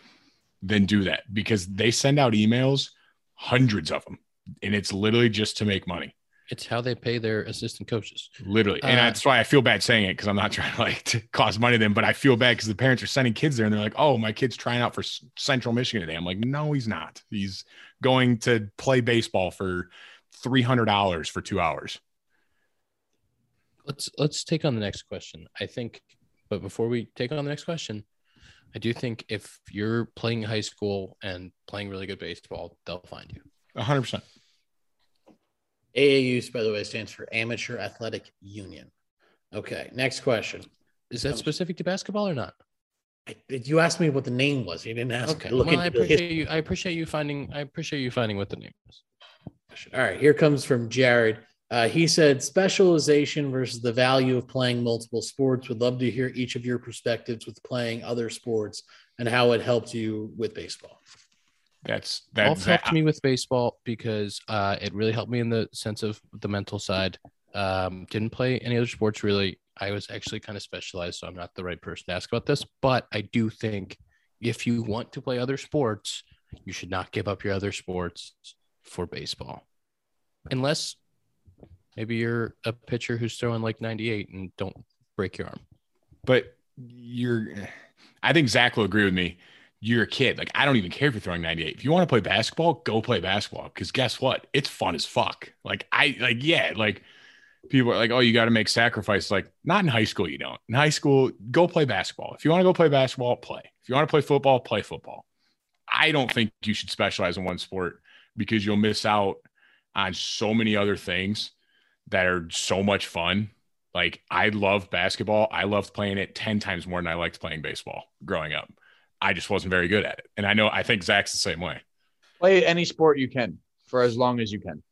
then do that because they send out emails, hundreds of them, and it's literally just to make money. It's how they pay their assistant coaches. Literally. And Uh, that's why I feel bad saying it because I'm not trying to like to cost money to them, but I feel bad because the parents are sending kids there and they're like, oh, my kid's trying out for S- Central Michigan today. I'm like, no, he's not. He's going to play baseball for $300 for two hours. Let's let's take on the next question. I think, but before we take on the next question, I do think if you're playing high school and playing really good baseball, they'll find you. 100%. AAU, by the way, stands for Amateur Athletic Union. Okay, next question. Is that Um, specific to basketball or not? I, you asked me what the name was. You didn't ask. Okay. Look Well, I appreciate you. I appreciate you finding. I appreciate you finding what the name is. history. All right, here comes from Jared. Uh, he said specialization versus the value of playing multiple sports. Would love to hear each of your perspectives with playing other sports and how it helped you with baseball. That's Golf that's helped me with baseball because uh, it really helped me in the sense of the mental side. Um, didn't play any other sports really. I was actually kind of specialized, so I'm not the right person to ask about this. But I do think if you want to play other sports, you should not give up your other sports for baseball, unless maybe you're a pitcher who's throwing like 98 and don't break your arm. but you're I think Zach will agree with me. You're a kid. Like I don't even care if you're throwing 98. If you want to play basketball, go play basketball. Because guess what? It's fun as fuck. Like I like, yeah, like people are like, oh, you got to make sacrifices. Like, not in high school, you don't. In high school, go play basketball. If you want to go play basketball, play. If you want to play football, play football. I don't think you should specialize in one sport because you'll miss out on so many other things that are so much fun like I love basketball. I loved playing it 10 times more than I liked playing baseball growing up. I just wasn't very good at it. And I know I think Zach's the same way. play any sport you can for as long as you can.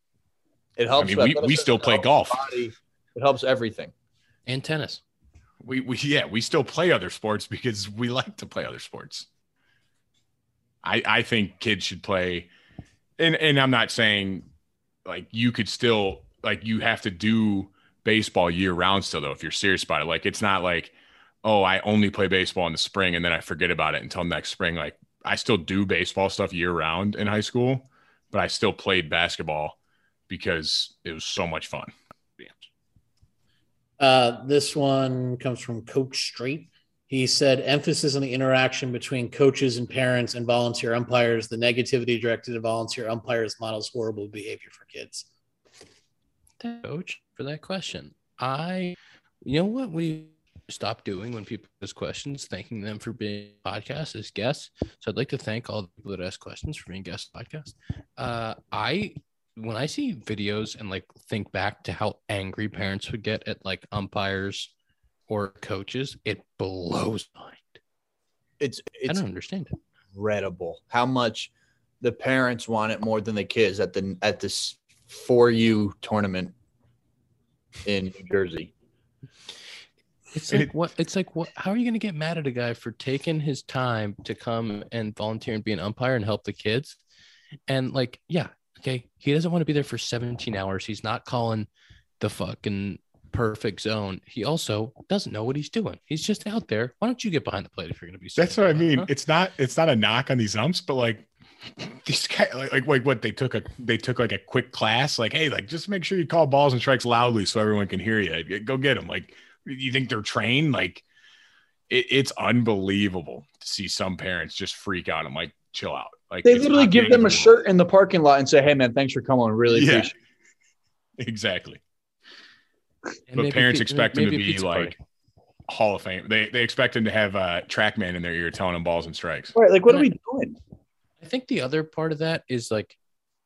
It helps. I mean, we- we still play helps golf. body, It helps everything. And tennis. We we yeah, we still play other sports because we like to play other sports. I I think kids should play and and I'm not saying like you could still like you have to do baseball year round still though if you're serious about it. Like it's not like oh, I only play baseball in the spring and then I forget about it until next spring. Like I still do baseball stuff year round in high school, but I still played basketball because it was so much fun. Uh, this one comes from Coach Straight. He said emphasis on the interaction between coaches and parents and volunteer umpires. The negativity directed at volunteer umpires models horrible behavior for kids. Coach for that question. I, you know what we stop doing when people ask questions, thanking them for being podcast as guests. So I'd like to thank all the people that ask questions for being guest podcast. Uh, I when I see videos and like think back to how angry parents would get at like umpires or coaches, it blows my mind. It's I it's don't understand it. incredible how much the parents want it more than the kids at the at this for you tournament in New Jersey. It's like what it's like what how are you gonna get mad at a guy for taking his time to come and volunteer and be an umpire and help the kids? And like, yeah, okay, he doesn't want to be there for 17 hours. He's not calling the fucking perfect zone. He also doesn't know what he's doing. He's just out there. Why don't you get behind the plate if you're gonna be That's what I mean. huh? It's not it's not a knock on these umps, but like these guys like, like like what they took a they took like a quick class, like, hey, like just make sure you call balls and strikes loudly so everyone can hear you. Go get them. Like you think they're trained? Like it, it's unbelievable to see some parents just freak out. I'm like, chill out. Like They literally give them a shirt in the parking lot and say, "Hey, man, thanks for coming. Really Yeah. appreciate." world. Exactly. And But parents pi- expect them to maybe a be pizza party. like Hall of Fame. They they expect him to have a uh trackman in their ear telling him balls and strikes. Right? Like, what are And we doing? I think the other part of that is like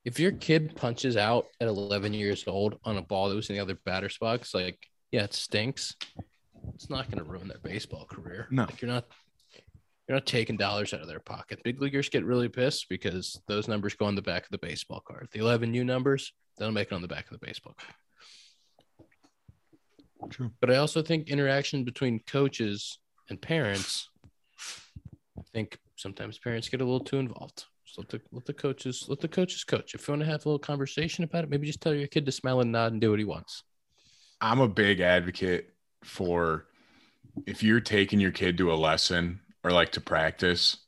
if your kid punches out at 11 years old on a ball that was in the other batter's box, like yeah, it stinks. It's not going to ruin their baseball career. No. like you're not you're not taking dollars out of their pocket. Big leaguers get really pissed because those numbers go on the back of the baseball card. The 11 U numbers, they'll make it on the back of the baseball card. True. But I also think interaction between coaches and parents. I think sometimes parents get a little too involved. So let the, let the coaches let the coaches coach. If you want to have a little conversation about it, maybe just tell your kid to smile and nod and do what he wants. I'm a big advocate for if you're taking your kid to a lesson or like to practice,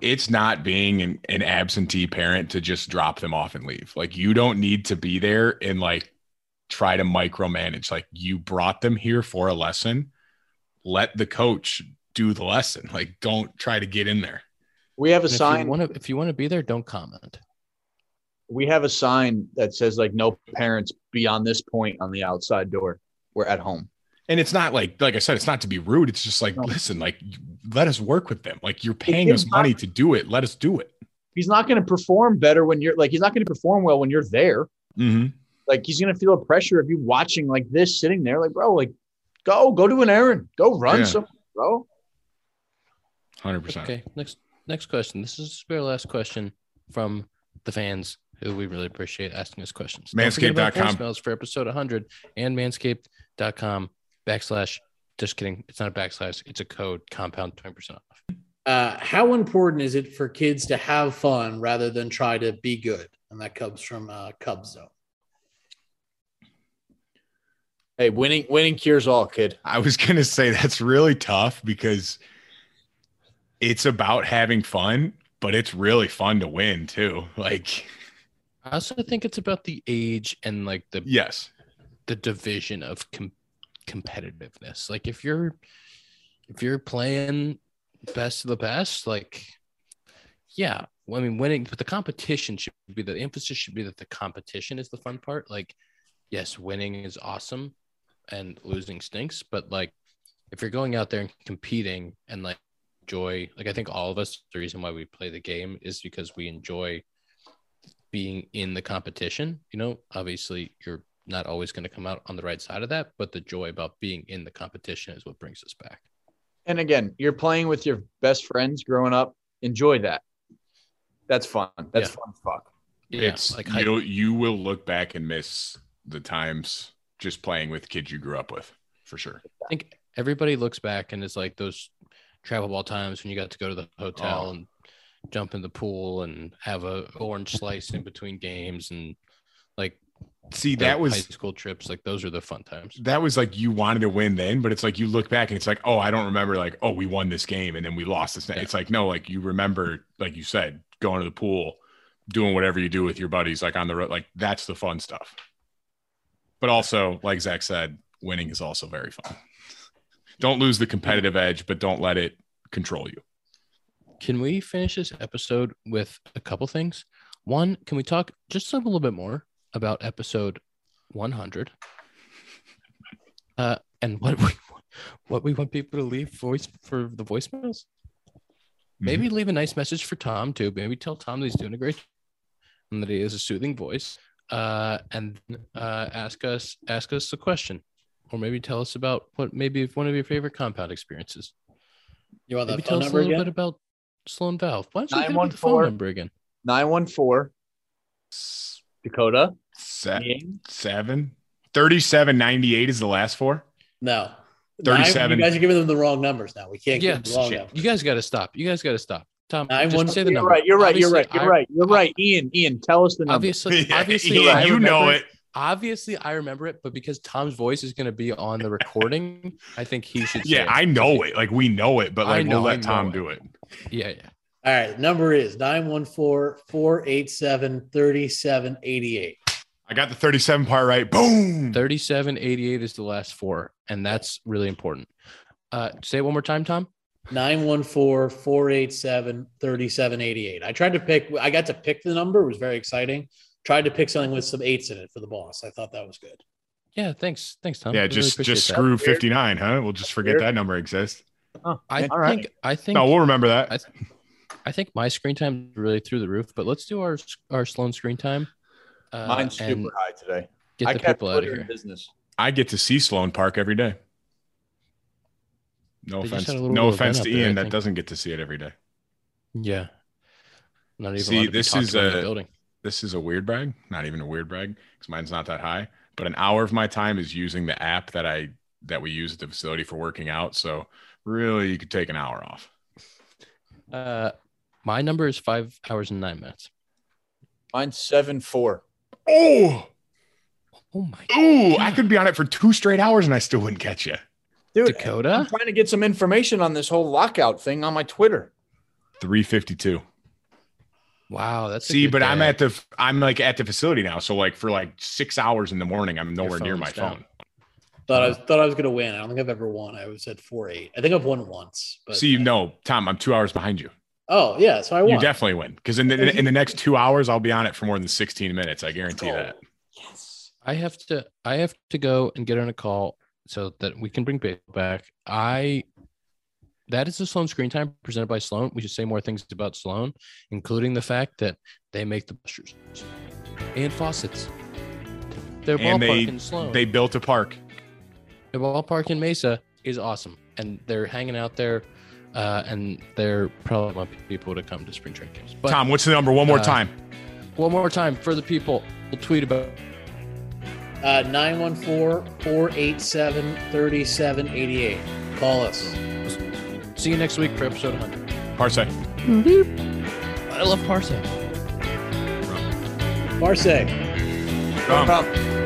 it's not being an, an absentee parent to just drop them off and leave. Like you don't need to be there and like try to micromanage. Like you brought them here for a lesson. Let the coach do the lesson. Like don't try to get in there. We have a And if sign. you want to if you want to be there, don't comment. we have a sign that says like no parents beyond this point on the outside door. We're at home. And it's not like, like I said, it's not to be rude. It's just like, No. listen, like let us work with them. Like you're paying kid's us money to do it. Let us do it. He's not going to perform better when you're like he's not going to perform well when you're there. Mm-hmm. Like he's going to feel a pressure of you watching like this, sitting there, like bro, like go go do an errand, go run Yeah. some, bro. Hundred percent. Okay, next next question. This is our last question from the fans who we really appreciate asking us questions. Don't forget about Manscaped.com. voicemails for episode 100 and manscaped.com backslash. Just kidding. It's not a backslash. It's a code compound 20% off. Uh, how important is it for kids to have fun rather than try to be good? And that comes from uh, Cubs Zone. Hey, winning winning cures all, kid. I was gonna say that's really tough because it's about having fun, but it's really fun to win too. Like, I also think it's about the age and like the yes, the division of com- competitiveness. Like if you're if you're playing best of the best, like yeah, well, I mean winning, but the competition should be the emphasis should be that the competition is the fun part. Like yes, winning is awesome and losing stinks, but like if you're going out there and competing and like enjoy, like I think all of us, the reason why we play the game is because we enjoy being in the competition. You know, obviously you're not always going to come out on the right side of that, but the joy about being in the competition is what brings us back. And again, you're playing with your best friends growing up. Enjoy that. That's fun. That's Yeah. fun. as Fuck. Yeah, it's like you. You will look back and miss the times just playing with kids you grew up with for sure. I think everybody looks back and it's like those travel ball times when you got to go to the hotel Oh. and jump in the pool and have a orange slice in between games and like See, that high was school trips. Like those are the fun times. that was like you wanted to win then, but it's like you look back and it's like, oh, I don't remember like, oh, we won this game and then we lost this. Yeah. It's like no, like you remember, like you said, going to the pool, doing whatever you do with your buddies, like on the road, like that's the fun stuff. But also, like Zach said, winning is also very fun. Don't lose the competitive edge, but don't let it control you. Can we finish this episode with a couple things? One, can we talk just a little bit more about episode 100? Uh, and what we what we want people to leave voice for the voicemails. Maybe leave a nice message for Tom too. Maybe tell Tom that he's doing a great job and that he has a soothing voice. Uh, and uh, ask us ask us a question, or maybe tell us about what maybe one of your favorite compound experiences. You want Maybe that tell phone us a little again? bit about Sloan Valve. Why don't you give me the phone 914. number again? 914 Dakota. Se- Ian. seven. 3798 is the last four. No. 37. Nine, you guys are giving them the wrong numbers now. We can't Yeah, give them the wrong shit. numbers. You guys got to stop. You guys got to stop. Tom, I just one- say the You're number. right. You're right. You're right. You're I- right. You're right. Ian. Ian, tell us the number. Obviously, Yeah, obviously, yeah, I you know it. Obviously, I remember it, but because Tom's voice is going to be on the recording, I think he should. Say Yeah, it. I know it. Like we know it, but like know, we'll let Tom it. do it. Yeah, yeah. All right. Number is 914 487 3788. I got the 37 part right. Boom. Thirty-seven eighty-eight is the last four, and that's really important. Uh, say it one more time, Tom. 914 487 3788. I tried to pick, I got to pick the number. It was very exciting. Tried to pick something with some eights in it for the boss. I thought that was good. Yeah, thanks, thanks, Tom. I Yeah, really just appreciate just that. screw 59, huh? We'll just forget that number exists. Oh, I man, think all right. I think No, we'll remember that. I, I think my screen time is really through the roof, but let's do our our Sloan screen time. Uh, Mine's super high today. Get I the kept people out of here. business. I get to see Sloan Park every day. No They offense. had a little No offense up to there, Ian that doesn't get to see it every day. Yeah. Not even See, allowed to be this is about in the a- building. This is a weird brag. Not even a weird brag because mine's not that high. but an hour of my time is using the app that I that we use at the facility for working out. So really, you could take an hour off. Uh, my number is five hours and nine minutes. Mine's seven four. Oh, Oh my ooh! I could be on it for two straight hours and I still wouldn't catch you. Dude, Dakota? I'm trying to get some information on this whole lockout thing on my Twitter. Three fifty two. Wow, that's a See, good but I'm at the I'm like at the facility now. So like for like six hours in the morning, I'm nowhere near my phone's down. phone. Thought I uh-huh. was thought I was gonna win. I don't think I've ever won. I was at four eight. I think I've won once. But See, no, Tom, I'm two hours behind you. Oh yeah, so I won. You definitely win because in the in the next two hours, I'll be on it for more than 16 minutes. I guarantee that. Yes. I have to I have to go and get on a call so that we can bring Babe back. I that is the Sloan screen time presented by Sloan. We should say more things about Sloan, including the fact that they make the busters and faucets. Their And ballpark they in Sloan. they built a park. the ballpark in Mesa is awesome, and they're hanging out there, uh, and they're probably want people to come to spring training games. But Tom, what's the number? One more uh, time. one more time for the people, we'll tweet about. Uh 914-487-3788. Call us. See you next week for episode 100. Parce. I love Parce. Parce. Tom. Hey,